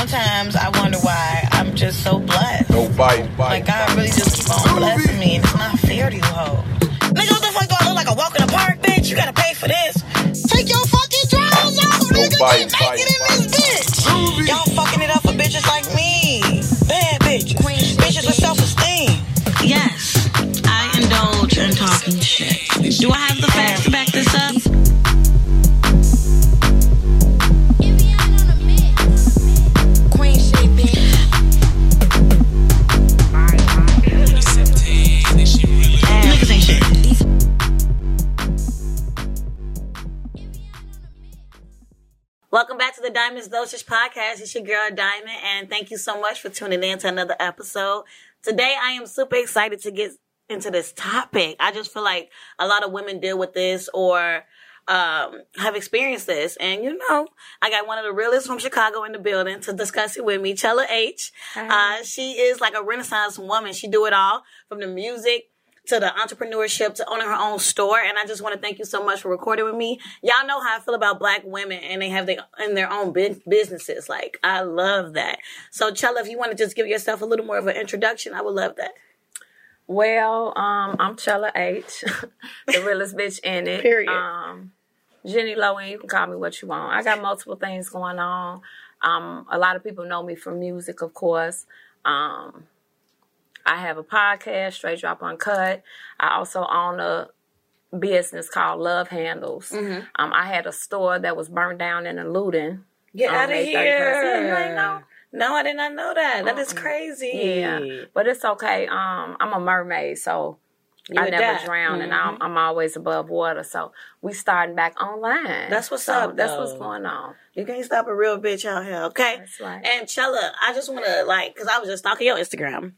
sometimes I wonder why I'm just so blessed. No bite, bite. Like God really just keep on blessing me, and it's not fair to you hoes. Nigga, what the fuck do I look like a walk in the park, bitch? You gotta pay for this. Take your fucking drawers off, nigga. bite, Get naked in this bitch. Y'all fucking it up for bitches like me. Bad bitches. Bitches with self-esteem. Yes, I indulge in talking shit. Do I have the facts to back this up? Welcome back to the Diamonds Dosage Podcast. It's your girl Diamond, and thank you so much for tuning in to another episode. Today, I am super excited to get into this topic. I just feel like a lot of women deal with this or um, have experienced this, and you know, I got one of the realest from Chicago in the building to discuss it with me, Chella H. Uh, she is like a Renaissance woman. She do it all from the music to the entrepreneurship to owning her own store. And I just want to thank you so much for recording with me. Y'all know how I feel about black women and they have their in their own businesses. Like I love that. So Chella, if you want to just give yourself a little more of an introduction, I would love that. Well, um, I'm Chella H, the realest bitch in it. Period. Um, Jenny Lowen, you can call me what you want. I got multiple things going on. Um, a lot of people know me from music, of course. Um, I have a podcast, Straight Drop Uncut. I also own a business called Love Handles. Um, I had a store that was burned down in a looting. Get on out of May here. Ain't? No, I did not know that. That is crazy. Yeah, but it's okay. Um, I'm a mermaid, so You I never dad. drown, and I'm, I'm always above water. So we starting back online. That's what's So up, That's though. what's going on. You can't stop a real bitch out here, okay? That's right. And Chella, I just want to like, cause I was just stalking your Instagram,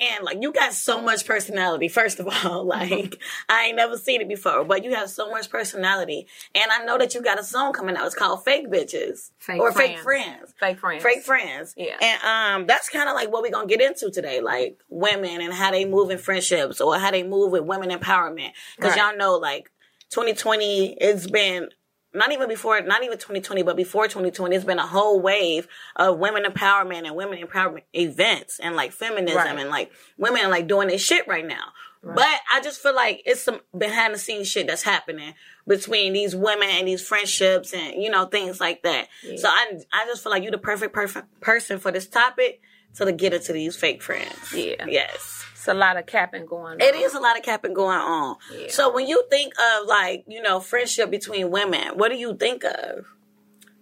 and like you got so much personality. First of all, like I ain't never seen it before, but you have so much personality, and I know that you got a song coming out. It's called "Fake Bitches" Fake or "Fake Friends. Friends." Fake friends. Fake friends. Yeah. And um that's kind of like what we're gonna get into today, like women and how they move in friendships or how they move with women empowerment. Because Right. y'all know like 2020, it's been not even before, not even 2020, but before 2020, it's been a whole wave of women empowerment and women empowerment events and like feminism Right. and like women like doing this shit right now. But I just feel like it's some behind the scenes shit that's happening between these women and these friendships and you know things like that. So I I just feel like you're the perfect perfect person for this topic to get into these fake friends. Yeah. Yes. It's a lot of capping going on. It is a lot of capping going on. So when you think of like, you know, friendship between women, what do you think of?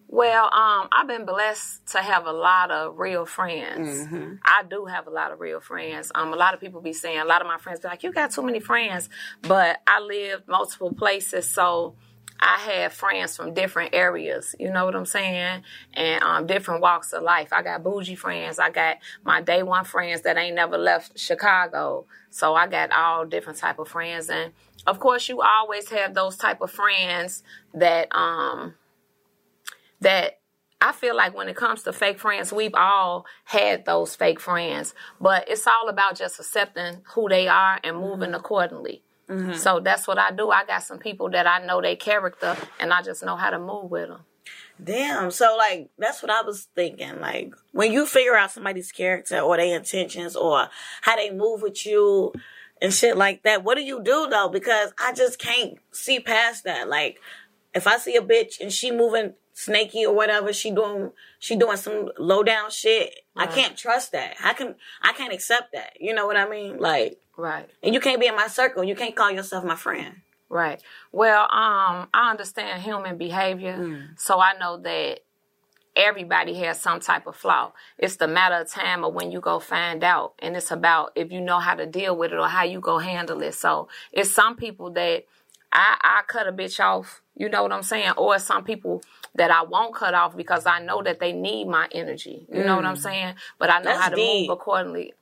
Well, um, I've been blessed to have a lot of real friends. Mm-hmm. I do have a lot of real friends. Um, a lot of people be saying, a lot of my friends be like, "You got too many friends," but I lived multiple places, so I had friends from different areas. You know what I'm saying? And um, different walks of life. I got bougie friends. I got my day one friends that ain't never left Chicago. So I got all different type of friends, and of course, you always have those type of friends that um that I feel like when it comes to fake friends, we've all had those fake friends, but it's all about just accepting who they are and moving accordingly. Mm-hmm. So that's what I do. I got some people that I know their character, and I just know how to move with them. Damn. So like that's what I was thinking. Like when you figure out somebody's character or their intentions or how they move with you and shit like that, what do you do though? Because I just can't see past that. Like if I see a bitch and she moving snaky or whatever, she doing she doing some low down shit. I can't trust that. I can I can't accept that. You know what I mean? Like Right. and you can't be in my circle. You can't call yourself my friend. Right. Well, um, I understand human behavior, so I know that everybody has some type of flaw. It's the matter of time of when you go find out, and it's about if you know how to deal with it or how you go handle it. So it's some people that I I cut a bitch off. You know what I'm saying? Or some people that I won't cut off because I know that they need my energy. You know what I'm saying? But I know That's how to deep. move accordingly.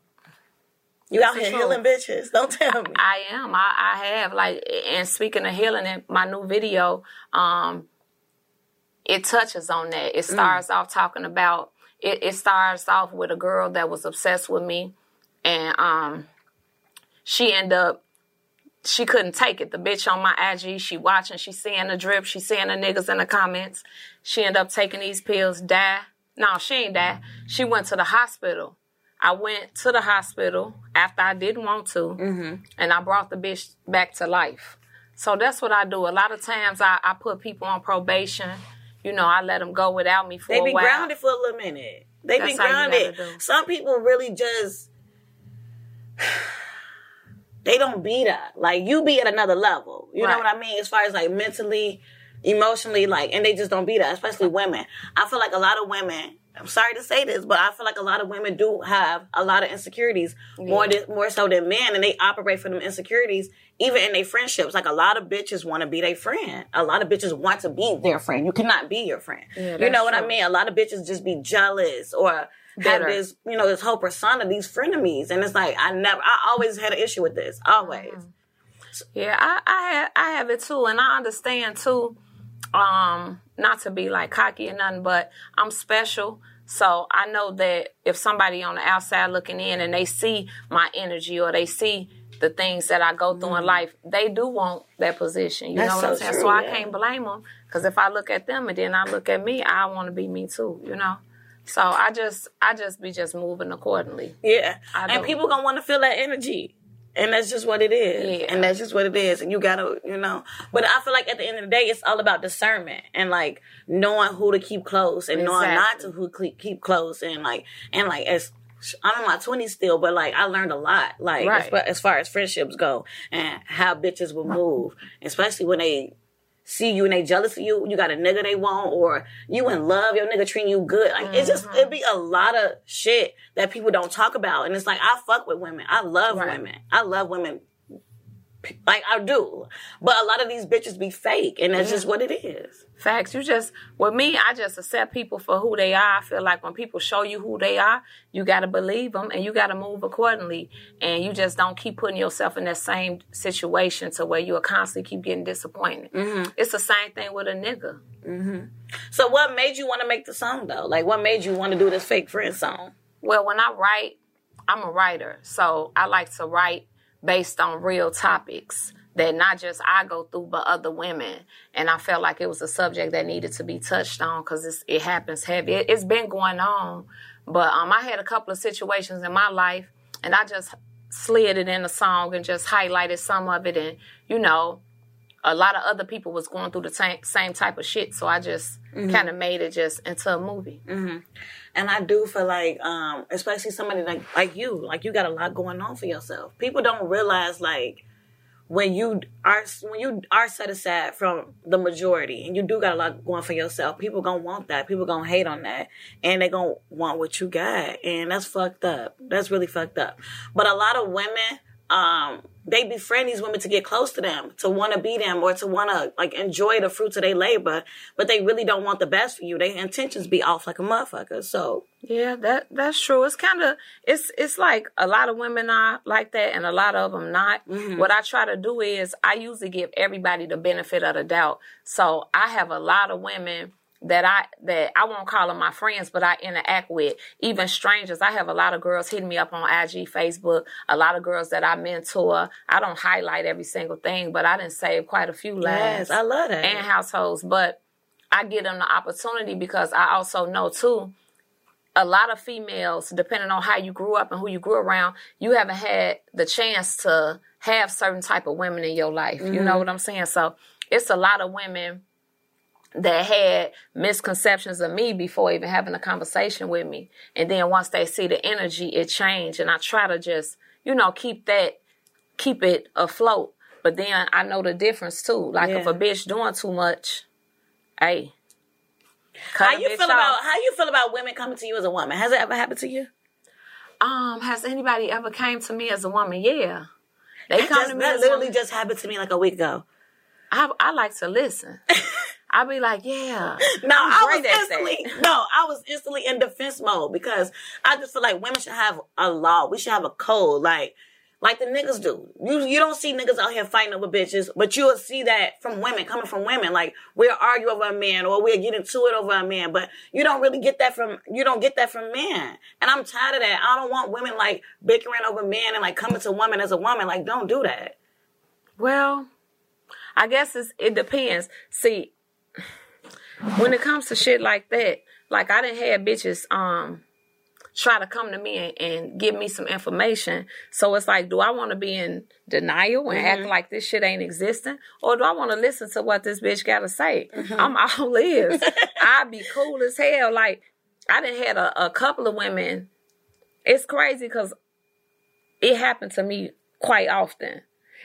You out here healing bitches. Don't tell me. I am. I, I have like, and speaking of healing, in my new video, um, it touches on that. It starts off talking about. It, it starts off with a girl that was obsessed with me, and um, she ended up. She couldn't take it. The bitch on my IG, she watching, she seeing the drip, she seeing the niggas in the comments. She ended up taking these pills, die No, she ain't that. She went to the hospital. I went to the hospital after I didn't want to, Mm-hmm. and I brought the bitch back to life. So that's what I do. A lot of times I, I put people on probation. You know, I let them go without me for They a while. They be grounded for a little minute. They be That's how you grounded. Some people really just they don't be that. Like you be at another level. You know what I mean? As far as like mentally, emotionally, like and they just don't be that, especially women. I feel like a lot of women I'm sorry to say this, but I feel like a lot of women do have a lot of insecurities more than, more so than men, and they operate from them insecurities even in their friendships. Like a lot of bitches want to be their friend. A lot of bitches want to be their friend. You cannot be your friend. Yeah, you know what I mean? A lot of bitches just be jealous or have this, you know, this whole persona, these frenemies, and it's like I never, I always had an issue with this, always. Yeah, I, I have I have it too, and I understand too. Um, not to be like cocky or nothing, but I'm special. So I know that if somebody on the outside looking in and they see my energy or they see the things that I go through in mm-hmm. life, they do want that position. You That's know what so I'm saying? true, so I yeah. can't blame them because if I look at them and then I look at me, I want to be me too. You know. So I just I just be just moving accordingly. Yeah, and people gonna want to feel that energy, and that's just what it is. Yeah. And that's just what it is, and you gotta, you know. But I feel like at the end of the day, it's all about discernment and like knowing who to keep close and knowing not to who keep close, and like and like as. I'm in my twenties still, but like I learned a lot, like Right. as, far, as far as friendships go, and how bitches will move, especially when they see you and they jealous of you, you got a nigga they want, or you in love, your nigga treating you good. Like it's just Mm-hmm. it be a lot of shit that people don't talk about. And it's like I fuck with women. I love Right. women. I love women. Like I do. But a lot of these bitches be fake and that's just what it is. Facts. You just with me, I just accept people for who they are. I feel like when people show you who they are, you got to believe them and you got to move accordingly. And you just don't keep putting yourself in that same situation to where you'll constantly keep getting disappointed. Mm-hmm. It's the same thing with a nigga. Mm-hmm. So what made you want to make the song though? Like what made you want to do this fake friend song? Well, when I write, I'm a writer, so I like to write based on real topics that not just I go through, but other women. And I felt like it was a subject that needed to be touched on because it happens heavy. It, it's been going on, but um, I had a couple of situations in my life, and I just slid it in a song and just highlighted some of it, and you know. A lot of other people was going through the same same type of shit, so I just kind of made it just into a movie. And I do feel like, um, especially somebody like like you, like you got a lot going on for yourself. People don't realize like when you are when you are set aside from the majority and you do got a lot going for yourself, people gonna want that. People gonna hate on that, and they gonna want what you got, and that's fucked up. That's really fucked up. But a lot of women, um, they befriend these women to get close to them, to want to be them, or to want to like enjoy the fruits of their labor. But they really don't want the best for you. Their intentions be off like a motherfucker. So Yeah, that that's true. It's kind of it's it's like a lot of women are like that, and a lot of them not. What I try to do is I usually give everybody the benefit of the doubt. So I have a lot of women that I that I won't call them my friends, but I interact with, even strangers. I have a lot of girls hitting me up on IG, Facebook. A lot of girls that I mentor. I don't highlight every single thing, but I didn't save quite a few lives yes, I love that. and households, but I give them the opportunity because I also know too, a lot of females, depending on how you grew up and who you grew around, you haven't had the chance to have certain type of women in your life. You know mm-hmm. what I'm saying? So it's a lot of women that had misconceptions of me before even having a conversation with me. And then once they see the energy, it changed. And I try to just, you know, keep that, keep it afloat. But then I know the difference too. Like if a bitch doing too much, hey. How you feel off. about how you feel about women coming to you as a woman? Has it ever happened to you? Um, has anybody ever came to me as a woman? Yeah. They come Just, to me that as literally woman. just happened to me like a week ago. I, I like to listen. I be like, yeah. No, I'm was great at that. instantly no, I was instantly in defense mode because I just feel like women should have a law. We should have a code, like like the niggas do. You you don't see niggas out here fighting over bitches, but you'll see that from women coming from women. Like we'll argue over a man or we'll get into it over a man, but you don't really get that from you don't get that from men. And I'm tired of that. I don't want women like bickering over men and like coming to women as a woman. Like don't do that. Well, I guess it's, it depends. See, when it comes to shit like that, Like I didn't have bitches um try to come to me and, and give me some information. So it's like, do I want to be in denial and act like this shit ain't existing, or do I want to listen to what this bitch got to say? I'm all ears. I'd be cool as hell. Like I didn't had a, a couple of women. It's crazy because it happened to me quite often,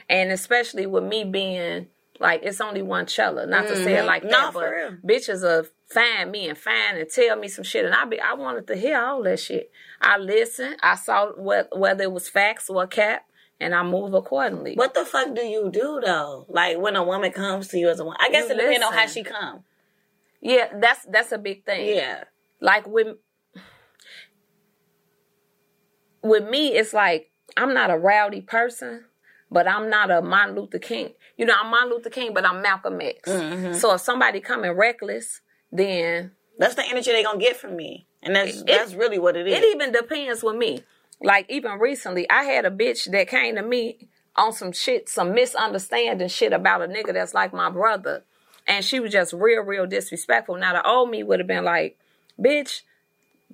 and especially with me being like it's only one Chella. Not to say it mm-hmm. like that, No, for but real. bitches are find me and find and tell me some shit, and I be I wanted to hear all that shit. I listened. I saw what whether it was facts or cap, and I move accordingly. What the fuck do you do though? Like when a woman comes to you as a woman, I guess You it depends on how she come. Yeah, that's that's a big thing. Yeah, like with with me it's like i'm not a rowdy person but i'm not a martin luther king you know i'm martin luther king but i'm malcolm x Mm-hmm. so if somebody coming reckless then that's the energy they gonna get from me, and that's that's really what it is. it even depends with me like even recently i had a bitch that came to me on some shit some misunderstanding shit about a nigga that's like my brother and she was just real real disrespectful now the old me would have been like bitch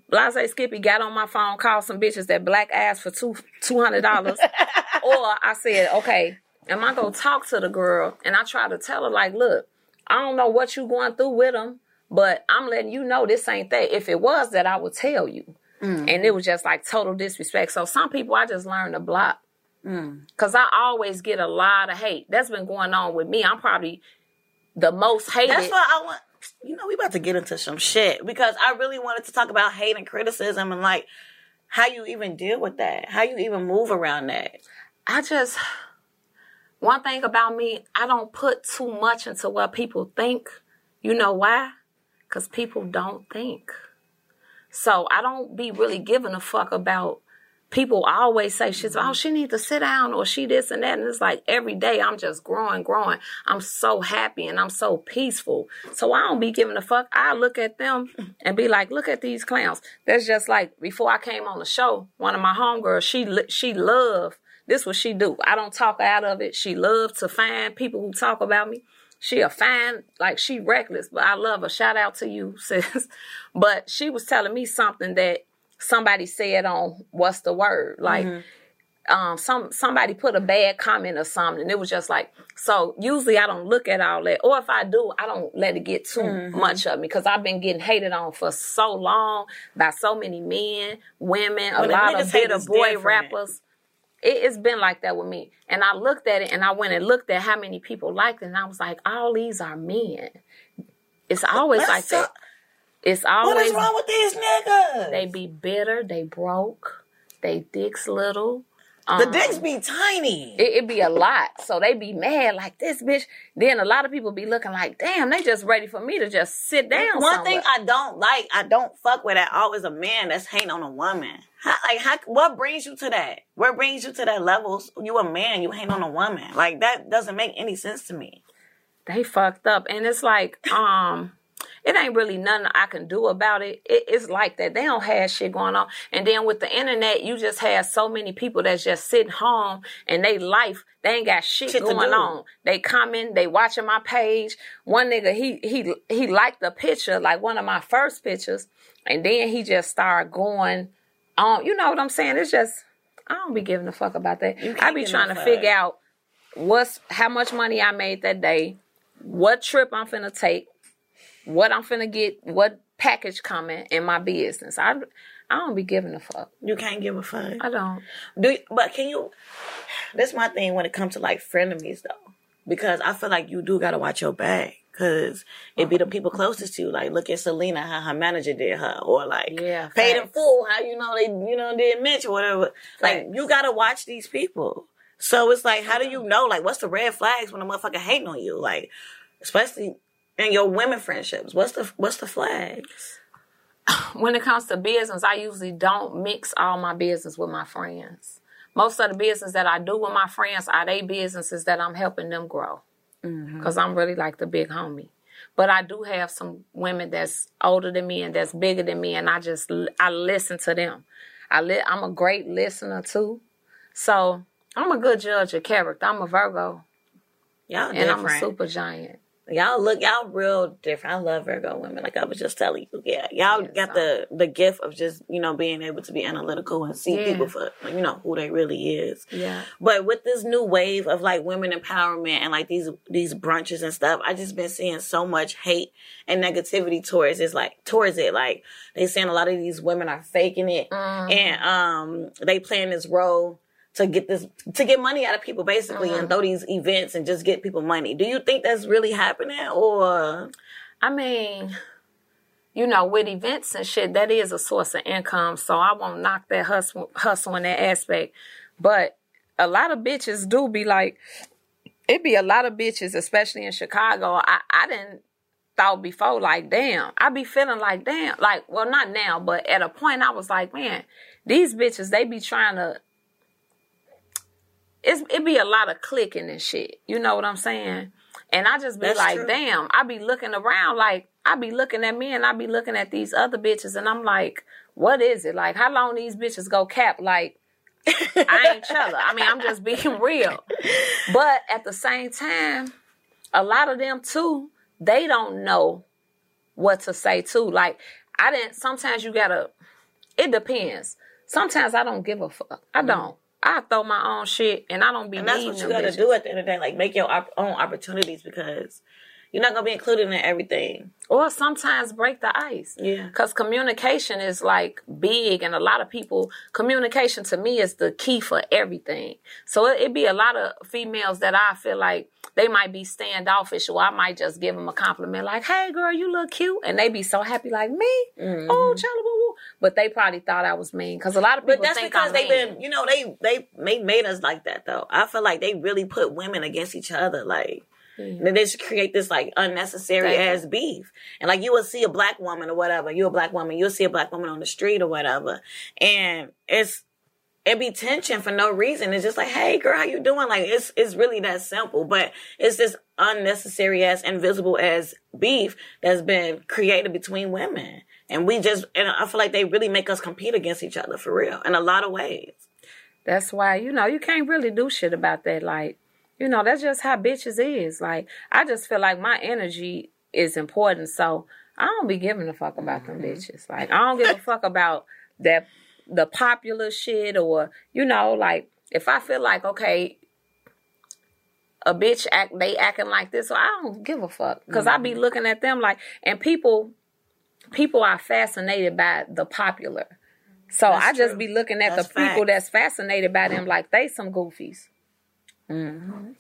Blase Skippy got on my phone, called some bitches that black ass for two two hundred dollars. or I said, okay, am I gonna talk to the girl? And I try to tell her, like, look, I don't know what you going through with them, but I'm letting you know this ain't that. If it was that, I would tell you. Mm. And it was just like total disrespect. So some people I just learned to block. Mm. Cause I always get a lot of hate. That's been going on with me. I'm probably the most hated. That's why I want. You know, we about to get into some shit because I really wanted to talk about hate and criticism and like how you even deal with that, how you even move around that. I just one thing about me, I don't put too much into what people think. You know why? Cuz people don't think. So I don't be really giving a fuck about people always say shit, oh, she needs to sit down or she this and that. And it's like every day I'm just growing, growing. I'm so happy and I'm so peaceful. So I don't be giving a fuck. I look at them and be like, look at these clowns. That's just like before I came on the show, one of my homegirls, she she loved this what she do. I don't talk out of it. She loves to find people who talk about me. She a fine, like she reckless, but I love her. Shout out to you, sis. But she was telling me something that somebody said on what's the word like um some somebody put a bad comment or something it was just like so usually i don't look at all that or if i do i don't let it get too much of me because i've been getting hated on for so long by so many men women a lot of bitter boy different. rappers it, it's been like that with me and i looked at it and i went and looked at how many people liked it and i was like all these are men it's always That's like that it's What always is wrong with these niggas? they be bitter, they broke, they dicks little. The Um, dicks be tiny. It, it be a lot. So they be mad like this bitch. Then a lot of people be looking like, damn, they just ready for me to just sit down. One somewhere. thing I don't like, I don't fuck with at all is a man that's hating on a woman. How, like, how, what brings you to that? What brings you to that level? You a man, you hate on a woman. Like that doesn't make any sense to me. they fucked up. And it's like, um, it ain't really nothing I can do about it. it. It's like that. They don't have shit going on. And then with the internet, you just have so many people that's just sitting home and they life, they ain't got shit, Shit going on. They comment, they watching my page. One nigga, he he he liked the picture, like one of my first pictures, and then he just started going on. You know what I'm saying? It's just I don't be giving a fuck about that. I be trying to fuck. figure out what's how much money I made that day, what trip I'm finna take, what I'm finna get, what package coming in my business. I I don't be giving a fuck. You can't give a fuck. I don't. Do you, but can you? That's my thing when it comes to like frenemies though, because I feel like you do gotta watch your back. Cause it be the people closest to you. Like, look at Selena, how her manager did her, or like, Yeah, paid in facts. full, how you know they, you know, did Mitch or whatever. Like, you gotta watch these people. So it's like, how do you know? Like, what's the red flags when a motherfucker hating on you? Like, especially in your women friendships. What's the what's the flags? When it comes to business, I usually don't mix all my business with my friends. Most of the business that I do with my friends are they businesses that I'm helping them grow. Mm-hmm. Because I'm really like the big homie. But I do have some women that's older than me and that's bigger than me, and I just I listen to them. I li- I'm a great listener too, so I'm a good judge of character. I'm a Virgo, Y'all and different. I'm a super giant. Y'all look, y'all real different. I love Virgo women. Like I was just telling you, yeah, y'all Yeah, got the the gift of just you know being able to be analytical and see Yeah. people for you know who they really is. Yeah. But with this new wave of like women empowerment and like these these brunches and stuff, I just been seeing so much hate and negativity towards it's like towards it. Like they saying a lot of these women are faking it Mm-hmm. and um they playing this role to get this to get money out of people basically Mm-hmm. and throw these events and just get people money. Do you think that's really happening or I mean, you know, with events and shit, that is a source of income. So I won't knock that hustle, hustle in that aspect. But a lot of bitches do be like, it be a lot of bitches, especially in Chicago. I, I didn't thought before, like, damn, I be feeling like, damn, like, well, not now, but at a point I was like, man, these bitches, they be trying to, it's, it be a lot of clicking and shit. You know what I'm saying? And I just be That's like, true. damn, I be looking around like, I be looking at me and I be looking at these other bitches and I'm like, what is it? Like, how long these bitches go cap? Like, I ain't chella. I mean, I'm just being real. But at the same time, a lot of them too, they don't know what to say too. Like, I didn't, sometimes you gotta, it depends. Sometimes I don't give a fuck. I mm-hmm. don't. I throw my own shit and I don't be and that's what you got to bitches. do at the end of the day, like make your op- own opportunities because you're not gonna be included in everything. or sometimes break the ice. Yeah. Because communication is like big, and a lot of people, communication to me is the key for everything. So it, it be a lot of females that I feel like they might be standoffish, or I might just give them a compliment like, hey, girl, you look cute. And they be so happy, like, me? Mm-hmm. Oh, Charlie, woo, woo. But they probably thought I was mean. Because a lot of people But that's think because they've been, you know, they they they made us like that though. I feel like they really put women against each other, like. Then they just create this like unnecessary you. ass beef, and like you will see a black woman or whatever. You're a black woman. You'll see a black woman on the street or whatever, and it's it be tension for no reason. It's just like, hey girl, how you doing? Like it's it's really that simple, but it's this unnecessary ass, invisible as beef that's been created between women, and we just and I feel like they really make us compete against each other for real in a lot of ways. That's why, you know, you can't really do shit about that. Like, you know, that's just how bitches is. Like, I just feel like my energy is important. So I don't be giving a fuck about them mm-hmm. bitches. Like, I don't give a fuck about that the popular shit or, you know, like if I feel like, okay, a bitch act they acting like this, so I don't give a fuck. because I be mm-hmm. looking at them like and people people are fascinated by the popular. So That's I just true. be looking at That's the people facts. that's fascinated by them like they some goofies. Mm-hmm.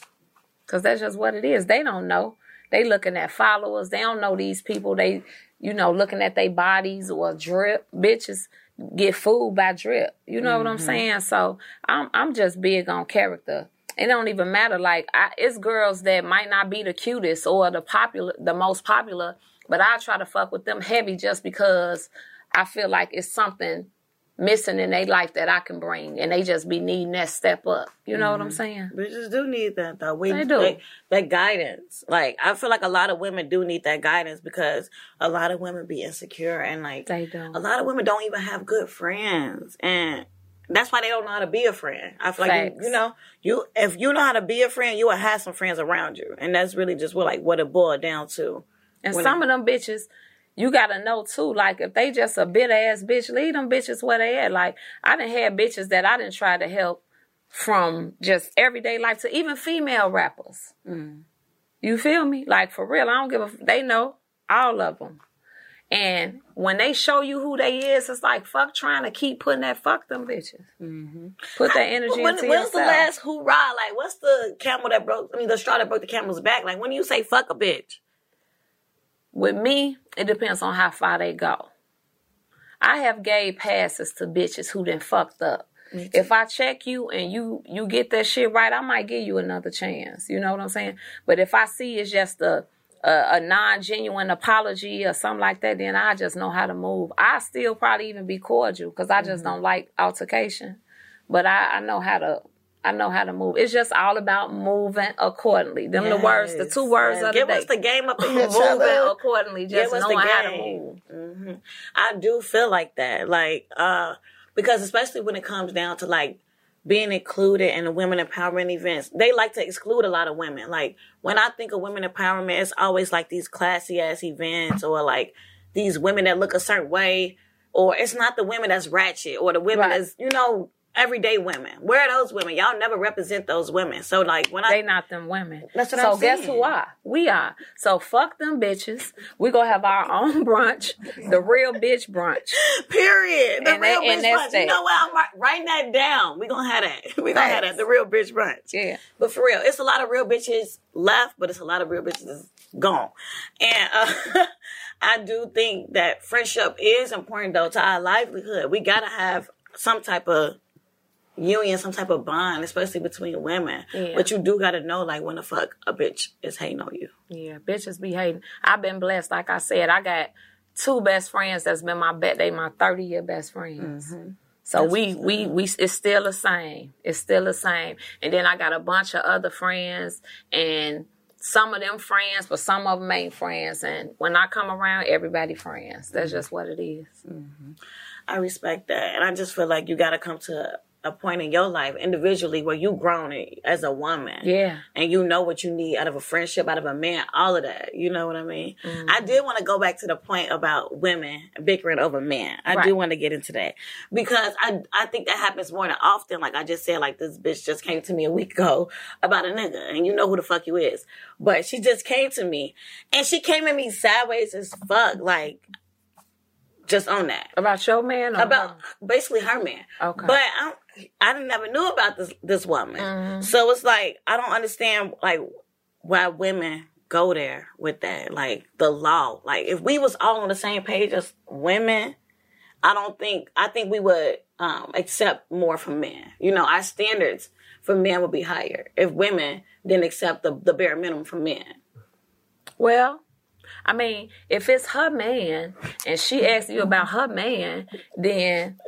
Cause that's just what it is. They don't know. They looking at followers. They don't know these people. They, you know, looking at their bodies or drip. Bitches get fooled by drip. You know what I'm Mm-hmm. saying? So I'm I'm just big on character. It don't even matter. Like I, it's girls that might not be the cutest or the popular, the most popular, but I try to fuck with them heavy just because I feel like it's something missing in their life that I can bring, and they just be needing that step up. You know what I'm mm-hmm. saying? Bitches do need that though. We They do. that guidance. Like I feel like a lot of women do need that guidance because a lot of women be insecure and like They do. a lot of women don't even have good friends and that's why they don't know how to be a friend. I feel like you, you know, you if you know how to be a friend, you will have some friends around you, and that's really just what like what it boiled down to. And some of them bitches, you gotta know too. Like if they just a bitter ass bitch, leave them bitches where they at. Like I didn't have bitches that I didn't try to help from just everyday life to even female rappers. Mm. You feel me? Like for real, I don't give a. f- They know all of them. And when they show you who they is, it's like fuck trying to keep putting that fuck them bitches. Mm-hmm. Put that energy When, into when's yourself. the last hoorah? Like, what's the camel that broke? I mean, the straw that broke the camel's back. Like, when do you say fuck a bitch? With me, it depends on how far they go. I have gave passes to bitches who done fucked up. If I check you and you you get that shit right, I might give you another chance. You know what I'm saying? But if I see it's just a a, a non genuine apology or something like that, then I just know how to move. I still probably even be cordial because I just mm-hmm. don't like altercation. But I, I know how to I know how to move. It's just all about moving accordingly. Them the words, the two words Yes. of the Give day. us the game up in here, moving Trevor. accordingly, Give just us the knowing how to game. move. hmm I do feel like that, like uh, because especially when it comes down to like being included in the women empowerment events, they like to exclude a lot of women. Like when I think of women empowerment, it's always like these classy ass events or like these women that look a certain way, or it's not the women that's ratchet or the women Right. that's, you know, everyday women. Where are those women? Y'all never represent those women. So like when I They not them women. That's what so I'm So guess who are? We are. So fuck them bitches. We gonna have our own brunch, the real bitch brunch. period. The And real that- bitch brunch. You know what? I'm wri- writing that down. We gonna have that. We gonna have that. The real bitch brunch. Yeah. But for real, it's a lot of real bitches left, but it's a lot of real bitches gone. And uh, I do think that friendship is important though to our livelihood. We gotta have some type of union, some type of bond, especially between women. Yeah. But you do gotta know like when the fuck a bitch is hating on you. Yeah, bitches be hating. I've been blessed. Like I said, I got two best friends that's been my bet. They my thirty year best friends. Mm-hmm. So we we we it's still the same. It's still the same. And then I got a bunch of other friends and some of them friends, but some of them ain't friends. And when I come around, everybody friends. That's just what it is. Mm-hmm. I respect that. And I just feel like you gotta come to a point in your life individually where you grown as a woman. Yeah. and you know what you need out of a friendship, out of a man, all of that. You know what I mean? Mm-hmm. I did want to go back to the point about women bickering over men. I do want to get into that because I I think that happens more than often. Like I just said, like this bitch just came to me a week ago about a nigga, and you know who the fuck you is. But she just came to me, and she came at me sideways as fuck, like just on that About your man or about her? basically her man. Okay. But I, I never knew about this this woman. Mm-hmm. So it's like I don't understand like why women go there with that. Like the law. Like if we was all on the same page as women, I don't think I think we would um accept more from men. You know, our standards for men would be higher if women didn't accept the, the bare minimum from men. Well, I mean, if it's her man and she asks you about her man, then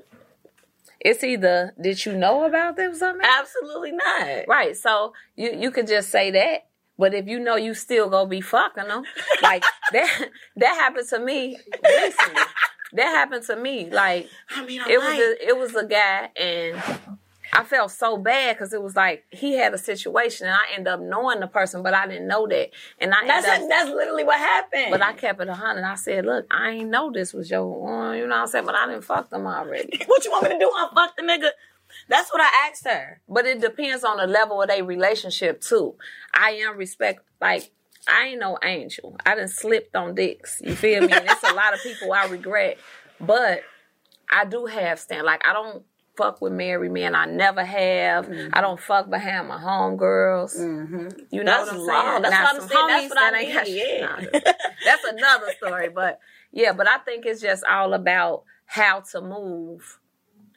it's either did you know about them or something? Absolutely not. Right. So you you could just say that. But if you know you still gonna be fucking them, like that that happened to me recently. That happened to me. Like I mean, I it was a, it was a guy and I felt so bad because it was like he had a situation and I ended up knowing the person, but I didn't know that. And I that's ended up, that's literally what happened. but I kept it a hundred. I said, "Look, I ain't know this was your, you know what I'm saying, but I didn't fuck them already." what you want me to do? I fuck the nigga. That's what I asked her. But it depends on the level of their relationship too. I am respect like I ain't no angel. I done slipped on dicks. You feel me? And it's a lot of people I regret. But I do have stand like I don't fuck with married men. I never have. Mm-hmm. I don't fuck behind my homegirls. You know That's what I'm law. saying? That's Now, what I'm saying. That's what I that ain't got mean, yeah. Nah, that's another story. But yeah, but I think it's just all about how to move.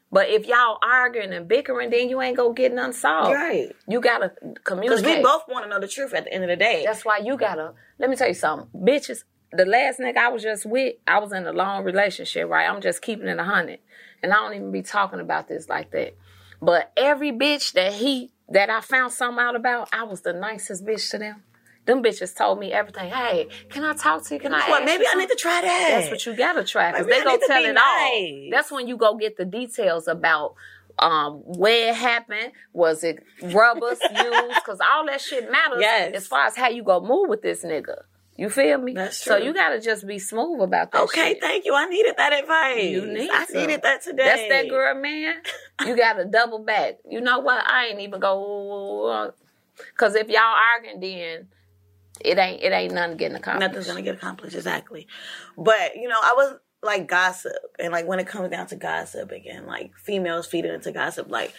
But if y'all arguing and bickering, then you ain't gonna get none solved. Right. You gotta communicate. Because we both want to know the truth at the end of the day. That's why you gotta. Let me tell you something, bitches. The last nigga I was just with, I was in a long relationship, right? I'm just keeping it a hundred, and I don't even be talking about this like that. But every bitch that he that I found something out about, I was the nicest bitch to them. Them bitches told me everything. Hey, can I talk to you? Can I? Well, maybe I need to try that. that's what you gotta try because they I go tell it nice. all. That's when you go get the details about um where it happened. Was it rubbers used? Because all that shit matters Yes. as far as how you go move with this nigga. You feel me? That's true. So you gotta just be smooth about that. okay, shit. thank you. I needed that advice. You need I some. needed that today. That's that girl, man. You gotta double back. You know what? I ain't even go. Because if y'all arguing, then it ain't it ain't nothing getting accomplished. Nothing's gonna get accomplished exactly. But you know, I was like gossip, and like when it comes down to gossip again, like females feeding into gossip, like.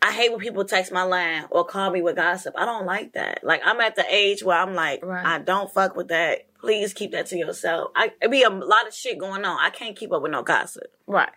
I hate when people text my line or call me with gossip. I don't like that. Like I'm at the age where I'm like, Right. I don't fuck with that. Please keep that to yourself. I it be a lot of shit going on. I can't keep up with no gossip. Right.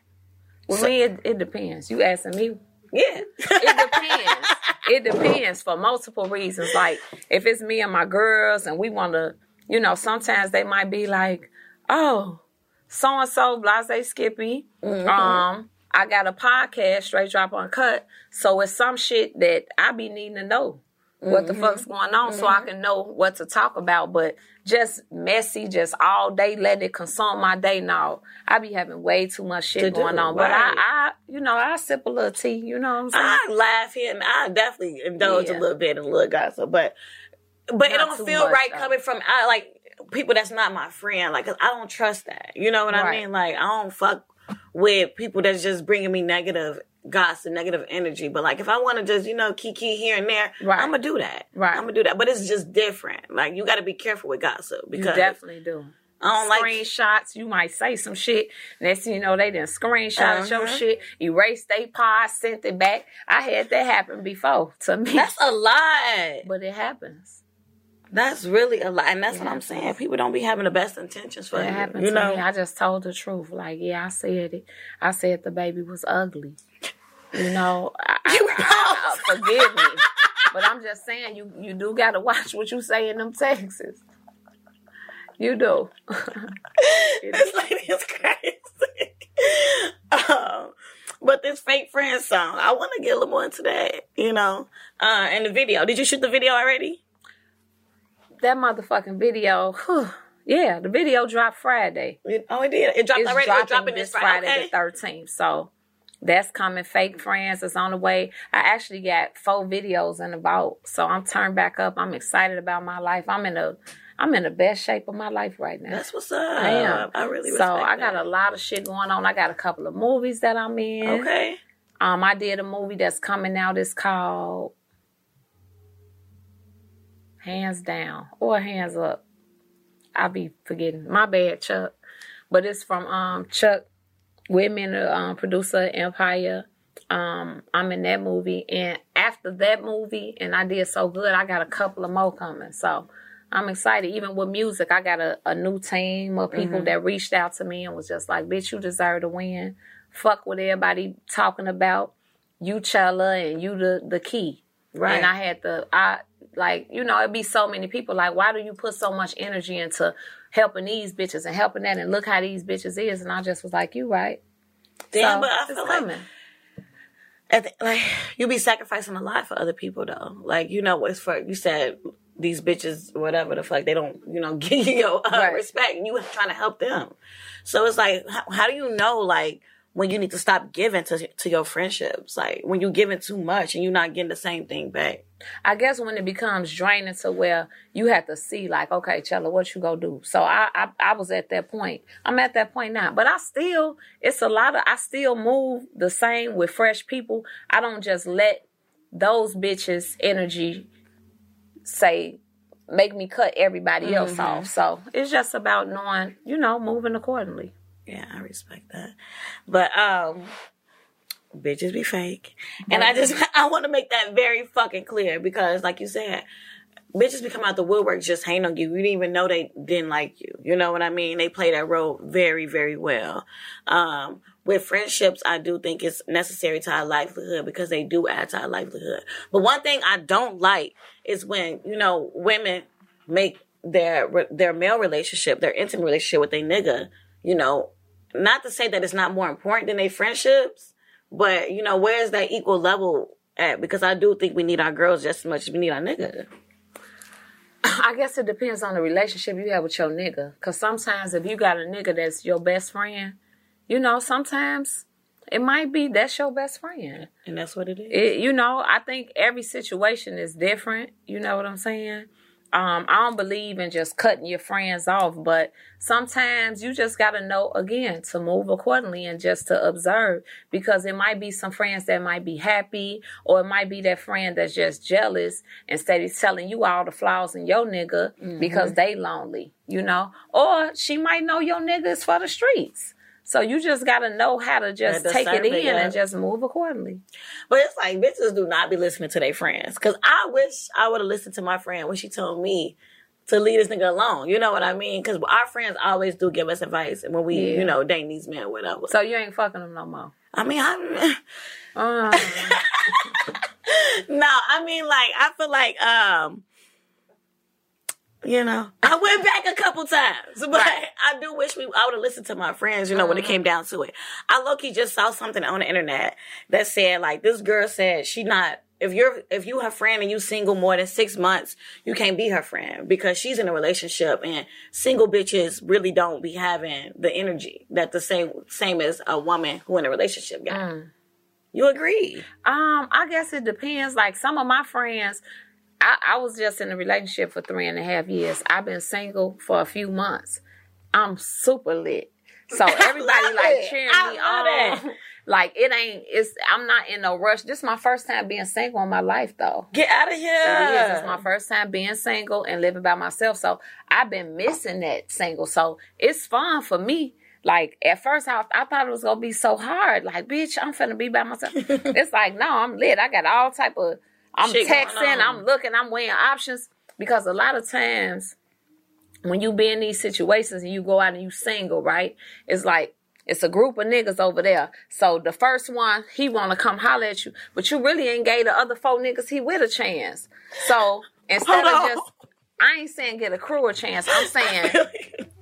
With me, it, it depends. You asking me Yeah. it depends. it depends for multiple reasons. Like if it's me and my girls and we want to, you know, sometimes they might be like, "Oh, so and so, blase Skippy, um, I got a podcast, straight drop uncut. So it's some shit that I be needing to know." What the fuck's mm-hmm. going on, so I mm-hmm. can know what to talk about. But just messy, just all day, letting it consume my day. Now I be having way too much shit do, going on. But. I, I, you know, I sip a little tea. You know what I'm saying? I laugh here and I definitely indulge Yeah. a little bit in a little gossip, but but it don't feel much, right though. coming from I like people that's not my friend. Like 'cause I don't trust that. You know what I mean? Like I don't fuck with people that's just bringing me negative gossip, negative energy. But like if I want to just you know kiki here and there, Right. I'm gonna do that. Right. I'm gonna do that. But it's just different. Like you got to be careful with gossip you because definitely do. I don't like. screenshots. You might say some shit. Next thing you know, they didn't screenshot your Uh-huh. shit, erased they pod, sent it back. I had that happen before to me. That's a lot. but it happens. That's really a lot, and that's It what I'm saying. People don't be having the best intentions for It you. happened You to know, me. I just told the truth. Like, yeah, I said it. I said the baby was ugly. You know, I, I, You I- I- forgive me, but I'm just saying you you do got to watch what you say in them texts. You do. this lady is crazy. um, but this fake friend song, I want to get a little more into that. You know, uh, and the video. Did you shoot the video already? That motherfucking video. whew, yeah, the video dropped Friday. It- oh, it did. It dropped it's already. dropping, It's dropping this this Friday. Friday Okay. the thirteenth. So that's coming. Fake friends is on the way. I actually got four videos in the vault, so I'm turned back up. I'm excited about my life. I'm in a I'm in the best shape of my life right now. That's what's up. I am. I really so I got that. a lot of shit going on. I got a couple of movies that I'm in. Okay. Um, I did a movie that's coming out. It's called Hands Down or Hands Up. I'll be forgetting. My bad, Chuck. But it's from um Chuck Whitman, the um, producer Empire. Um, I'm in that movie, and after that movie, and I did so good, I got a couple of more coming. So I'm excited. Even with music, I got a, a new team of people that reached out to me and was just like, "Bitch, you deserve to win. Fuck what everybody talking about. You Chella and you the the key." Right. And I had to, I like, you know, it'd be so many people. Like, why do you put so much energy into helping these bitches and helping that? And look how these bitches is. And I just was like, you right. Damn, So, but I feel like coming. at the, like you be sacrificing a lot for other people though. Like you know, it's for you said these bitches, whatever the fuck, they don't you know give you your uh, Right. respect, you trying to help them. So it's like, how, how do you know like when you need to stop giving to to your friendships? Like when you're giving too much and you're not getting the same thing back. I guess when it becomes draining to where you have to see, like, okay, Chella, what you gonna do? So I, I, I was at that point. I'm at that point now, but I still, it's a lot of, I still move the same with fresh people. I don't just let those bitches' energy say make me cut everybody else mm-hmm. off. So it's just about knowing, you know, moving accordingly. Yeah, I respect that. But um bitches be fake. And I just I want to make that very fucking clear because like you said, bitches be coming out the woodwork just hating on you. You didn't even know they didn't like you. You know what I mean? They play that role very, very well. Um with friendships, I do think it's necessary to our livelihood because they do add to our livelihood. But one thing I don't like is when, you know, women make their their male relationship, their intimate relationship with a nigga, you know, not to say that it's not more important than their friendships, but you know, where's that equal level at? Because I do think we need our girls just as much as we need our nigga. I guess it depends on the relationship you have with your nigga. Cause sometimes if you got a nigga that's your best friend, you know, sometimes it might be that's your best friend. And that's what it is. It, you know, I think every situation is different. You know what I'm saying? Um, I don't believe in just cutting your friends off, but sometimes you just got to know again to move accordingly and just to observe because it might be some friends that might be happy, or it might be that friend that's just jealous instead of telling you all the flaws in your nigga because they lonely, you know, or she might know your niggas for the streets. So you just got to know how to just take it in it, and just move accordingly. But it's like bitches do not be listening to their friends. Cause I wish I would have listened to my friend when she told me to leave this nigga alone. You know what I mean? Cause our friends always do give us advice and when we, Yeah. you know, dating these men, or whatever. So you ain't fucking them no more. I mean, I, Uh, no, I mean, like, I feel like, um, you know, I went back a couple times, but Right. I do wish we, I would have listened to my friends, you know, when it came down to it. I low key just saw something on the internet that said, like, this girl said she not, if you're, if you her friend and you single more than six months, you can't be her friend because she's in a relationship and single bitches really don't be having the energy that the same, same as a woman who in a relationship got. You agree? Um, I guess it depends. Like some of my friends, I, I was just in a relationship for three and a half years. I've been single for a few months. I'm super lit. So everybody like it. cheering I me on. Like it ain't. It's. I'm not in no rush. This is my first time being single in my life, though. Get out of here. It is. It's my first time being single and living by myself. So I've been missing that single. So it's fun for me. Like at first, I, I thought it was gonna be so hard. Like, bitch, I'm finna be by myself. it's like, no, I'm lit. I got all type of. I'm Shit texting. I'm looking. I'm weighing options because a lot of times when you be in these situations and you go out and you single, right? It's like it's a group of niggas over there. So the first one, he wanna come holler at you, but you really ain't gave the other four niggas he with a chance. So instead Hold of on. just I ain't saying get a crew a chance. I'm saying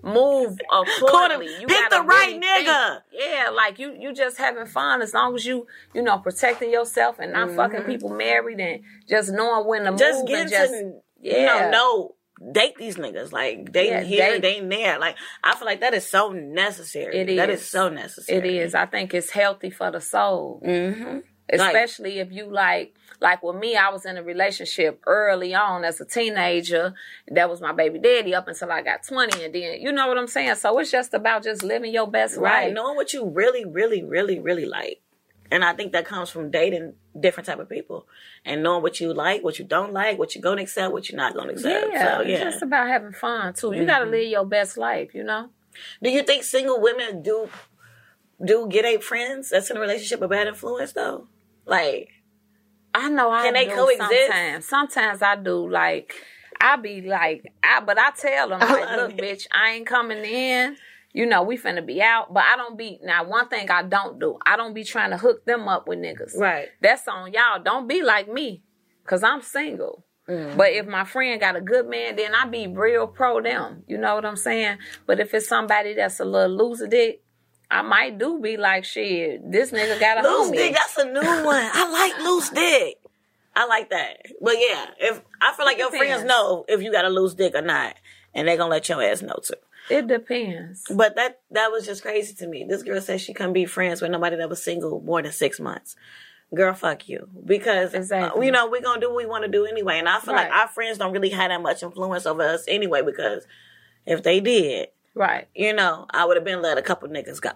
move accordingly. You Pick the right really nigga. think. Yeah, like you you just having fun as long as you you know protecting yourself and not fucking people married and just knowing when to Mm-hmm. Just move get and just to yeah. you know, no date these niggas. Like they Yeah, here, they ain't there. Like I feel like that is so necessary. It That is. is so necessary. It is. I think it's healthy for the soul. Mm-hmm. Especially if you like like with me i was in a relationship early on as a teenager that was my baby daddy up until i got 20 and then you know what i'm saying so it's just about just living your best Right. life Knowing what you really, really, really, really like. And I think that comes from dating different type of people and knowing what you like, what you don't like, what you're gonna accept, what you're not gonna accept. yeah, So it's just about having fun too you got to mm-hmm. live your best life you know Do you think single women do do get a friends that's in a relationship a bad influence though? Like I know I Can they do coexist? Sometimes, sometimes I do. Like I be like, I but I tell them like, look, bitch, I ain't coming in. You know, we finna be out. But I don't be now. One thing I don't do, I don't be trying to hook them up with niggas. Right. That's on y'all. Don't be like me, cause I'm single. Mm. But if my friend got a good man, then I be real pro them. You know what I'm saying? But if it's somebody that's a little loser dick, I might do be like, shit, this nigga got a loose homie. dick, that's a new one. I like loose dick. I like that. But yeah, if I feel like your friends know if you got a loose dick or not, and they gonna let your ass know too. It depends. But that that was just crazy to me. This girl said she couldn't be friends with nobody that was single more than six months. Girl, fuck you. Because Exactly. uh, you know we're gonna do what we want to do anyway. And I feel like our friends don't really have that much influence over us anyway. Because if they did, Right. you know, I would have been let a couple niggas go.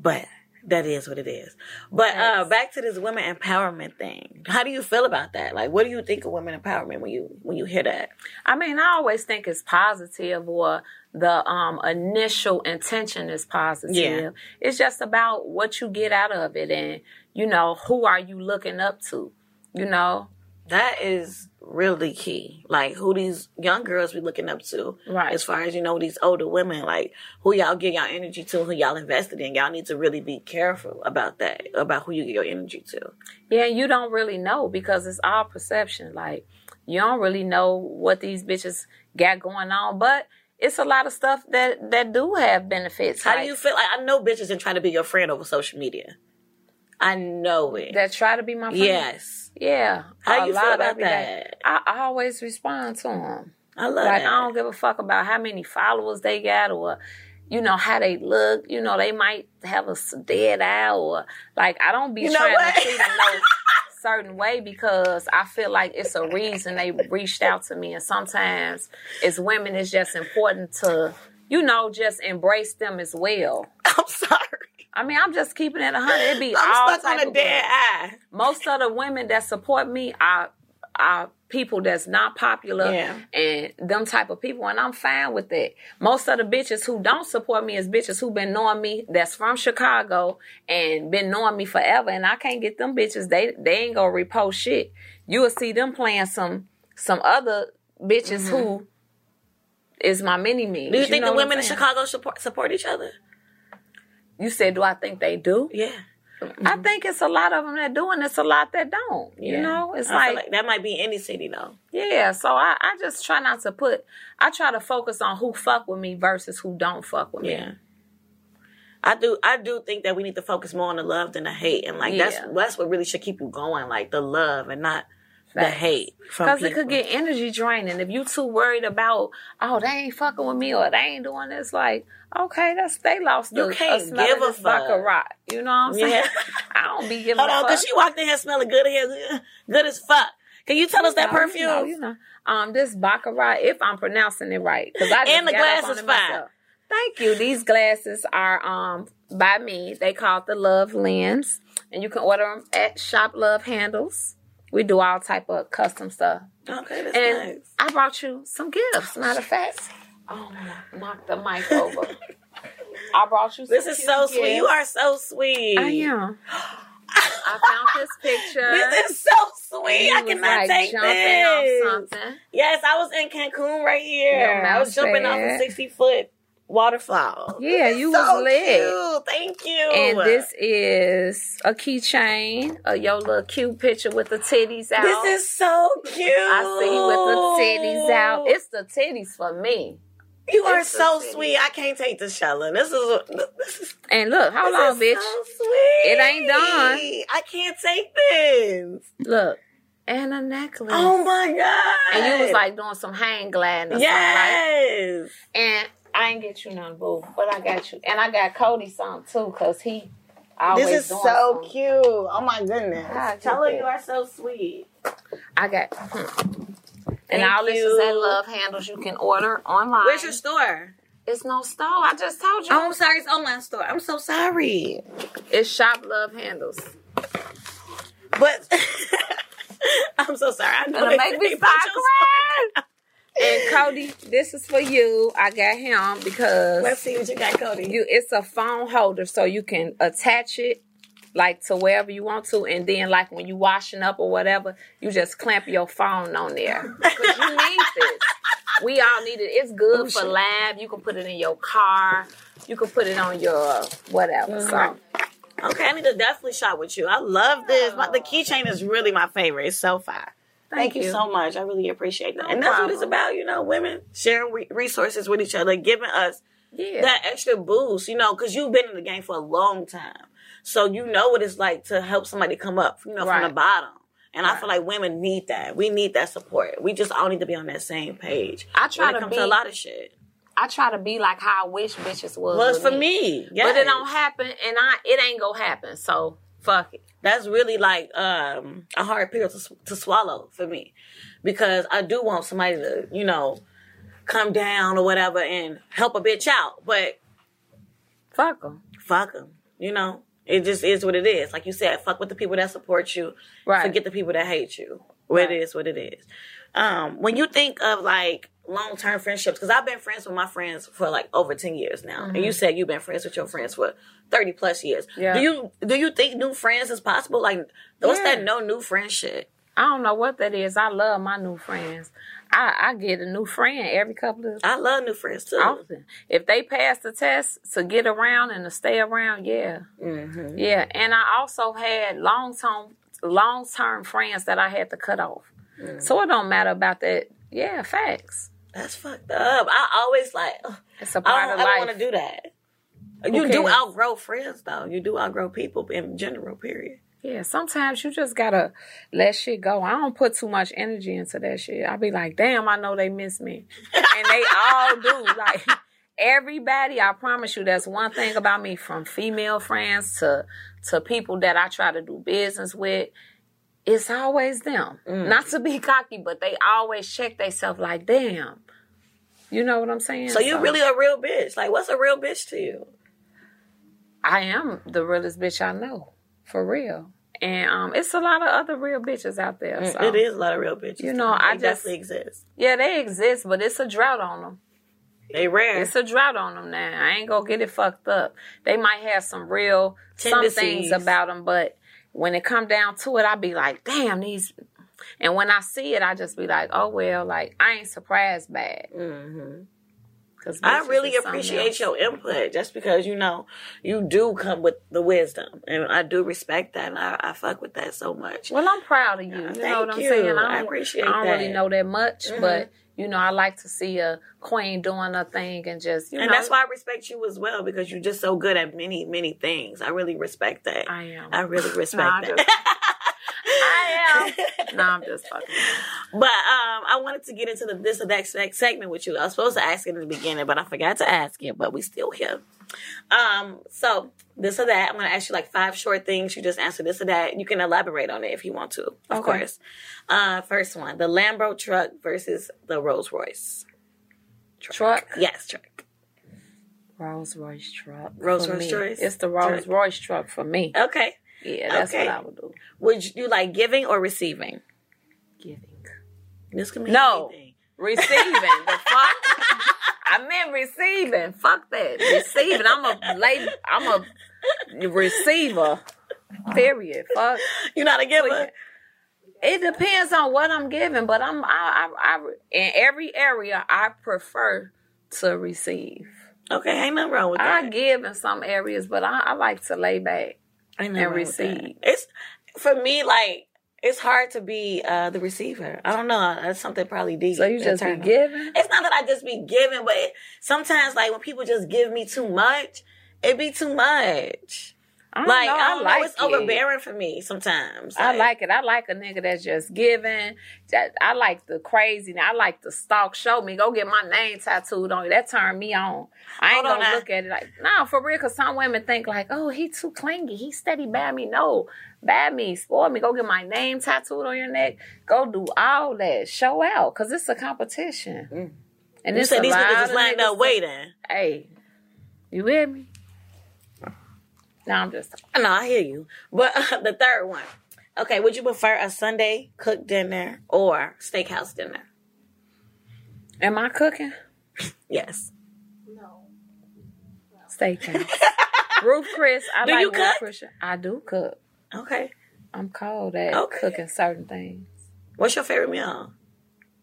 But that is what it is. But uh back to this women empowerment thing. How do you feel about that? Like what do you think of women empowerment when you when you hear that? I mean, I always think it's positive or the um initial intention is positive. Yeah. It's just about what you get out of it and you know, who are you looking up to? You know? That is really key. Like who these young girls be looking up to. Right. As far as you know, these older women, like who y'all give y'all energy to, who y'all invested in. Y'all need to really be careful about that, about who you give your energy to. Yeah, you don't really know because it's all perception. Like you don't really know what these bitches got going on, but it's a lot of stuff that that do have benefits. How like, do you feel? Like I know bitches and try to be your friend over social media. I know it. that try to be my friend? yes. Yeah. How a you feel about that? I, I always respond to them. I love Like that. I don't give a fuck about how many followers they got or you know how they look. You know they might have a dead eye or like I don't be You know trying what? to treat them no certain way because I feel like it's a reason they reached out to me. And sometimes as women, it's just important to you know just embrace them as well. I'm sorry. I mean, I'm just keeping it a hundred. It be all I'm stuck on a dead eye. most of the women that support me are are people that's not popular Yeah. and them type of people and I'm fine with that. Most of the bitches who don't support me is bitches who been knowing me that's from Chicago and been knowing me forever and I can't get them bitches they they ain't gonna repost shit. You will see them playing some some other bitches who is my mini me. Mm-hmm. Do you, think the women in? Chicago support support each other? You said, do I think they do? Yeah. I mm-hmm. think it's a lot of them that do, and it's a lot that don't. You know, it's feel like that might be any city though. Yeah, so I, I just try not to put I try to focus on who fuck with me versus who don't fuck with me. Yeah. I do I do think that we need to focus more on the love than the hate and like Yeah. that's that's what really should keep you going, like the love and not the hate Because it could get energy draining if you too worried about, oh, they ain't fucking with me or they ain't doing this. Like, okay, that's they lost. You the, can't smell give a fuck. baccarat. You know what I'm saying? Yeah. I don't be giving Hold a on, because she walked in here smelling good here, good as fuck. Can you tell us that No, you perfume? know, you know. Um, this baccarat, if I'm pronouncing it right, because I And the glass is fine. myself. Thank you. These glasses are um by me. They call it the Love Lens, and you can order them at Shop Love Handles. We do all type of custom stuff. Okay, that's And nice. I brought you some gifts. Matter of fact, oh, knock the mic over. I brought you. Some This is so sweet. You are so sweet. I am. I found this picture. This is so sweet. I cannot like, take this. Yes, I was in Cancun right here. I was jumping off a sixty foot waterfall. Yeah, you so was lit. Cute. Thank you. And this is a keychain, a your little cute picture with the titties out. This is so cute. I see you with the titties out. It's the titties for me. you are it's the so titties. sweet. I can't take the Chella. This is this is And look, on, is bitch. So sweet. It ain't done. I can't take this. Look, and a necklace. Oh my god. and you was like doing some hang gliding or something, right? yes. And I ain't get you none, boo, but I got you. And I got Cody some too, cause he always This is doing so something. cute. Oh my goodness. Ah, Tell her you are so sweet. I got. hmm. And Thank all this is at Love Handles. You can order online. Where's your store? It's no store. I just told you. Oh, I'm sorry. It's online store. I'm so sorry. It's Shop Love Handles. But I'm so sorry. I know Gonna they make say me about start your crying. And Cody, this is for you. I got him because Let's see what you got, Cody. you. It's a phone holder, so you can attach it like to wherever you want to, and then like when you washing up or whatever, you just clamp your phone on there because you need this. We all need it. It's good Oh, for lab. You can put it in your car. You can put it on your whatever. Mhm. So okay, I need to definitely shop with you. I love this. My, the keychain is really my favorite. It's so fire. Thank, you. so much. I really appreciate that. No and that's what it's about, you know, women sharing re- resources with each other, giving us Yeah. that extra boost, you know, because you've been in the game for a long time. So you know what it's like to help somebody come up, you know, from the bottom. And I feel like women need that. We need that support. We just all need to be on that same page. I try to comes be- to a lot of shit. I try to be like how I wish bitches was. With for me. But yes. it don't happen, and I it ain't gonna happen. So fuck it. That's really like um, a hard pill to, to swallow for me because I do want somebody to, you know, come down or whatever and help a bitch out. But Fuck them. fuck them, you know. It just is what it is. Like you said, fuck with the people that support you. Right. Forget the people that hate you. What Right. it is, what it is. Um, when you think of like long term friendships, because I've been friends with my friends for like over ten years now, and you said you've been friends with your friends for thirty plus years. Mm-hmm. Yeah. Do you do you think new friends is possible? Like, what's Yeah. that no new friend shit? I don't know what that is. I love my new friends. I, I get a new friend every couple of I love new friends too. often. If they pass the test to get around and to stay around, yeah, hmm yeah. And I also had long term long term friends that I had to cut off. So it don't matter about that. Yeah, facts. That's fucked up. I always like. It's a I part don't, of I don't want to do that. You do outgrow friends though. You do outgrow people in general. Period. Yeah, sometimes you just gotta let shit go. I don't put too much energy into that shit. I be like, damn, I know they miss me. And they all do. Like everybody, I promise you, that's one thing about me from female friends to to people that I try to do business with. It's always them. Mm. Not to be cocky, but they always check themselves like, damn. You know what I'm saying? So you really a real bitch. Like, what's a real bitch to you? I am the realest bitch I know. For real. And um, it's a lot of other real bitches out there. So. It is a lot of real bitches. You know, I just- definitely exist. Yeah, they exist, but it's a drought on them. They rare. It's a drought on them now. I ain't gonna get it fucked up. They might have some real some things about them, but when it come down to it, I be like, damn these. And when I see it, I just be like, oh well, like I ain't surprised by it. Cause I really appreciate your input, just because you know you do come with the wisdom, and I do respect that, and I, I fuck with that so much. Well, I'm proud of you. You know what I'm you. saying? I don't- appreciate I don't really know that much, Mhm. but you know, I like to see a queen doing a thing and just you and know. And that's why I respect you as well because you're just so good at many, many things. I really respect that. I am. I really respect I that. I am. no, I'm just fucking. But um, I wanted to get into the this or that next segment with you. I was supposed to ask it in the beginning, but I forgot to ask it. But we still here. Um, so this or that. I'm gonna ask you like five short things. You just answer this or that. You can elaborate on it if you want to, of Okay. course. Uh, first one: the Lambo truck versus the Rolls Royce Truck. Yes, truck. Rolls Royce truck. Rolls Royce truck? It's the Rolls Royce truck for me. Okay. Yeah, that's Okay. what I would do. Would you like giving or receiving? Giving. This can mean No. anything. Receiving. the fuck? I meant receiving. Fuck that. Receiving. I'm a lady. I'm a receiver. Period. Fuck. You're not a giver. It depends on what I'm giving, but I'm I, I, I in every area I prefer to receive. Okay, ain't nothing wrong with that. I give in some areas, but I, I like to lay back. Nothing and wrong with that. receive. It's for me like it's hard to be uh the receiver. I don't know. That's something probably deep. So you just be internal. giving. It's not that I just be giving, but it, sometimes like when people just give me too much, it be too much. I Like know, I don't know, like it's it. overbearing for me sometimes. I like it. I like a nigga that's just giving. That I like the crazy. I like the stalk. Show me. Go get my name tattooed on you. That turned me on. I ain't Hold gonna now. look at it like no for real. Cause some women think like, oh, he too clingy. He steady bad me. No, bad me. Spoil me. Go get my name tattooed on your neck. Go do all that. Show out. Cause it's a competition. And Mm. You it's said a these niggas is lined up waiting. Hey, you with me? No, I'm just. I no, I hear you. But the third one. Okay, would you prefer a Sunday cooked dinner or steakhouse dinner? Am I cooking? Yes. No. Steakhouse. Ruth Chris. I Do like you Ruth cook? Chris. I do cook. Okay. I'm cold at Okay. cooking certain things. What's your favorite meal?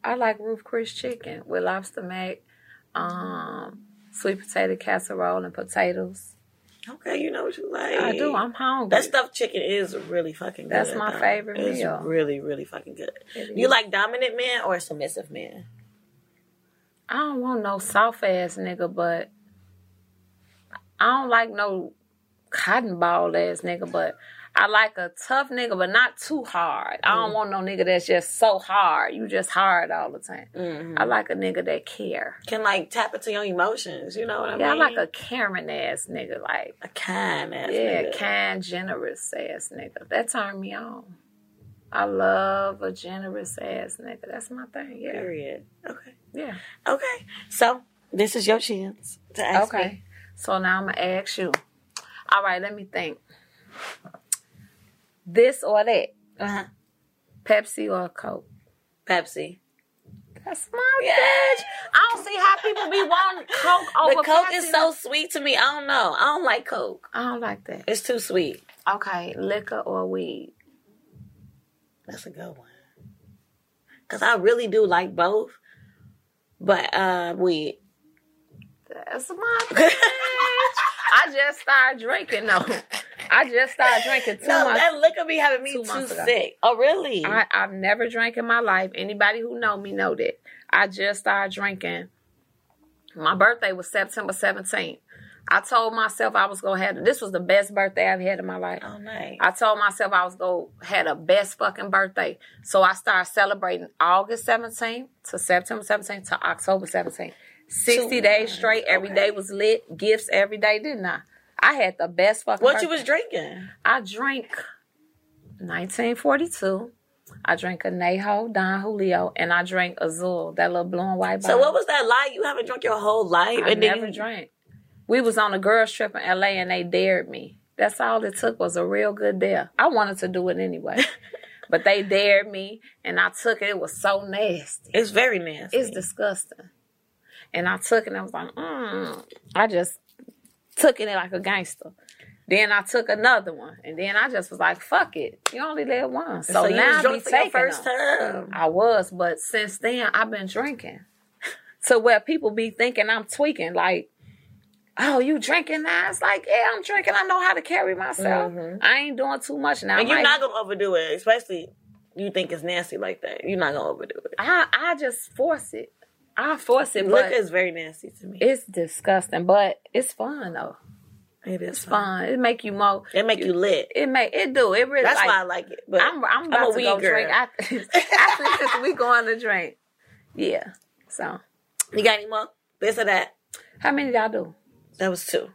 I like Ruth Chris chicken with lobster mac, um, sweet potato casserole and potatoes. Okay, you know what you like. I do. I'm hungry. That stuffed chicken is really fucking good. That's my though. favorite it's meal. really, really fucking good. You like dominant men or submissive men? I don't want no soft ass nigga, but I don't like no cotton ball ass nigga, but I like a tough nigga, but not too hard. I Mm. don't want no nigga that's just so hard. You just hard all the time. Mm-hmm. I like a nigga that care. Can like tap into your emotions. You know what I mean? Yeah, I like a caring ass nigga, like a kind ass. Nigga. Yeah, nigga. kind, generous ass nigga. That turned me on. I love a generous ass nigga. That's my thing. Yeah, Period. Okay. yeah. Okay. So this is your chance to ask Okay. me. So now I'm gonna ask you. All right, let me think. This or that, Uh-huh. Pepsi or Coke? Pepsi. That's my bitch. I don't see how people be wanting Coke over The Coke Pepsi. is so sweet to me. I don't know. I don't like Coke. I don't like that. It's too sweet. Okay, liquor or weed? That's a good one. Cause I really do like both. But uh weed. That's my bitch. I just started drinking though. I just started drinking two No, months. that liquor be having me too sick. Oh really? I, I've never drank in my life. Anybody who know me know that. I just started drinking. My birthday was September 17th. I told myself I was gonna have this was the best birthday I've had in my life. oh nice. I told myself I was gonna have the best fucking birthday. So I started celebrating August 17th to September 17th to October 17th. 60 Two days straight, every okay. day was lit, gifts every day, didn't I? I had the best fucking what birthday. you was drinking? I drank 1942. I drank Añejo, Don Julio, and I drank Azul, that little blue and white Bottle. So what was that like? You haven't drunk your whole life I and never you- drank. We was on a girls trip in LA and they dared me. That's all it took was a real good dare. I wanted to do it anyway. but they dared me and I took it. It was so nasty. It's very nasty. It's disgusting. And I took it and I was like, mm. I just took it like a gangster. Then I took another one. And then I just was like, fuck it. You only live once. So, so you now was I be drunk for your taking first them. time. I was, but since then I've been drinking. To where people be thinking I'm tweaking, like, oh, you drinking now? It's like, yeah, I'm drinking. I know how to carry myself. I ain't doing too much now. Mm-hmm. And you're Like, not gonna overdo it, especially you think it's nasty like that. You're not gonna overdo it. I, I just force it. I force it, but Liquor is very nasty to me. it's disgusting. But it's fun though. It is It's fun. It make you more. It make you lit. It make it do. It really. That's like, why I like it. But I'm I'm a about to go girl. drink. After this, we going to drink. Yeah. So you got any more? This or that? how many y'all do? That was two.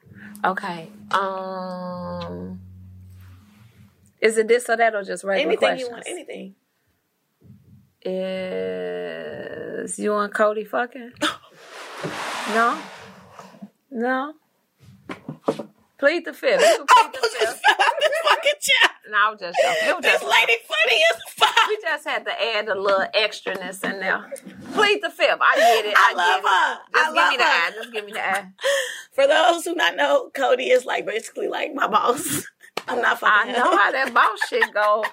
Okay. Um. Is it this or that or just regular Anything questions? you want? Anything. Is you and Cody fucking? no. No. Plead the fifth. You can plead the fifth. fucking chat. No, I was just joking. It was This just lady funny as fuck. We just had to add a little extraness in there. Plead the fifth. I get it. I, I love get her. it. Just I give love me the her. eye. Just give me the eye. For those who not know, Cody is like basically like my boss. I'm not I know him. how that boss shit go.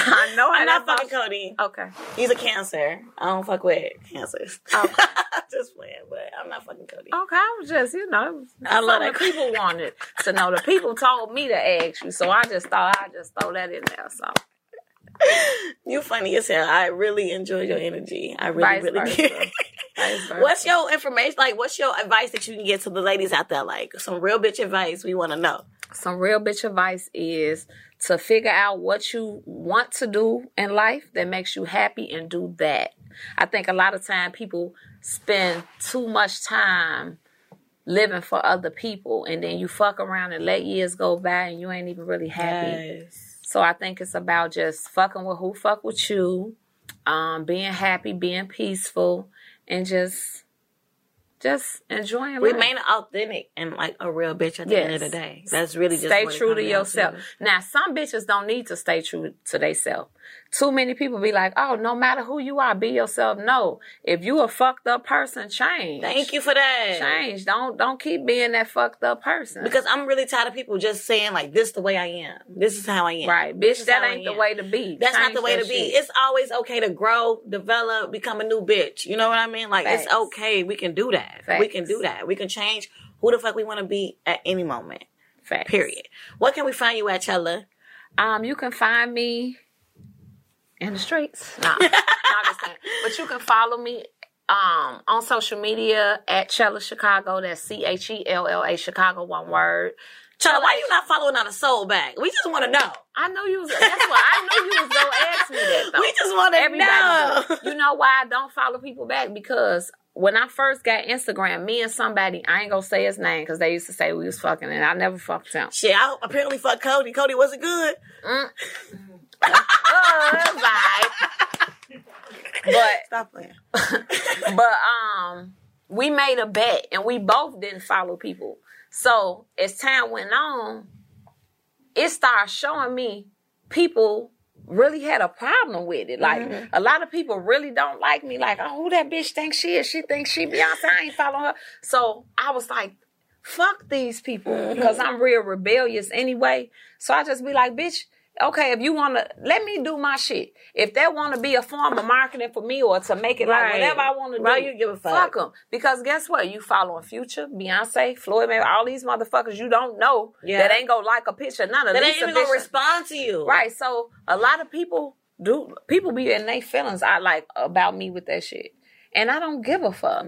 I know I'm not fucking. Cody. Okay. He's a cancer. I don't fuck with cancers. Okay. Oh. Just playing, but I'm not fucking Cody. Okay, I was just, you know, I love that. the people wanted to know. The people told me to ask you, so I just thought I'd just throw that in there. So, You funny as hell. I really enjoy your energy. I really, Vice really do. What's your information? Like, what's your advice that you can get to the ladies out there? Like, some real bitch advice we want to know. some real bitch advice is to figure out what you want to do in life that makes you happy and do that. I think a lot of time people spend too much time living for other people and then you fuck around and let years go by and you ain't even really happy. So I think it's about just fucking with who fuck with you, um, being happy, being peaceful, and just just enjoying life. Remain authentic and like a real bitch at the end of the day. That's really just stay true to yourself. Now, some bitches don't need to stay true to themselves. Too many people be like, "Oh, no matter who you are, be yourself." No, if you a fucked up person, change. Thank you for that. Change. Don't don't keep being that fucked up person. Because I'm really tired of people just saying like, "This the way I am. This is how I am." right, bitch, that ain't the way to be. That's not the way to be. shit. It's always okay to grow, develop, become a new bitch. You know what I mean? Like it's okay. We can do that. We can do that. We can change who the fuck we want to be at any moment. Facts. Period. What can we find you at, Chella? Um, you can find me in the streets. Nah, no, I'm just saying. But you can follow me um on social media at Chella Chicago. That's C H E L L A Chicago, one word. Chella, why you not following on a soul bag? We just want to know. I know you was. That's why I knew you was gonna ask me that. Though. We just want to know. you know why I don't follow people back? Because when I first got Instagram, me and somebody, I ain't gonna say his name because they used to say we was fucking, and I never fucked him. Shit, I apparently fucked Cody. Cody wasn't good. That's. But Stop playing. but um we made a bet and we both didn't follow people. So as time went on, it started showing me people really had a problem with it. Like Mm-hmm. a lot of people really don't like me. Like, oh, who that bitch thinks she is? She thinks she Beyonce. I ain't following her. So I was like, fuck these people Mm-hmm. because I'm real rebellious anyway. So I just be like, bitch. Okay, if you want to, let me do my shit. If that want to be a form of marketing for me or to make it like whatever I want to do, Why you give a fuck? Fuck them. Because guess what? You following Future, Beyonce, Floyd Mayweather, all these motherfuckers you don't know Yeah. that ain't gonna like a picture. None of That ain't even gonna respond to you. Right. So a lot of people do. People be in their feelings. I like about me with that shit, and I don't give a fuck.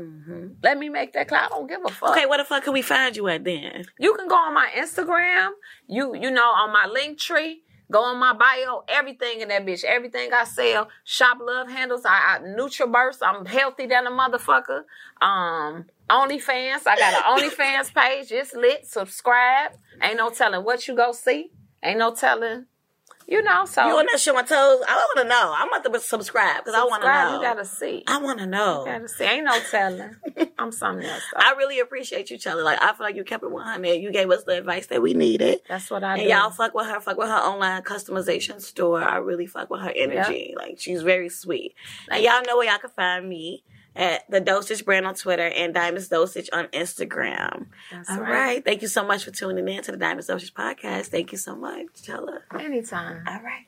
Let me make that clear. I don't give a fuck. Mm-hmm. Okay, where the fuck can we find you at then? You can go on my Instagram. You you know on my Linktree. Go on my bio, everything in that bitch, everything I sell. Shop love handles. I, I NutriBurst. I'm healthy than a motherfucker. Um, OnlyFans. I got an OnlyFans page. It's lit. Subscribe. Ain't no telling what you go see. Ain't no telling. You know. So You on that show my toes? I want to know. I'm about to subscribe because I want to know. You gotta see. I want to know. You gotta see. Ain't no telling. I'm something else. though. I really appreciate you, Charlie. Like I feel like you kept it 100. You gave us the advice that we needed. That's what I And do. y'all fuck with her, fuck with her online customization store. I really fuck with her energy. Like she's very sweet. And y'all know where y'all can find me at the Dosage brand on Twitter and Diamonds Dosage on Instagram. That's All right. right. Thank you so much for tuning in to the Diamonds Dosage podcast. Thank you so much, Chella. Anytime. All right.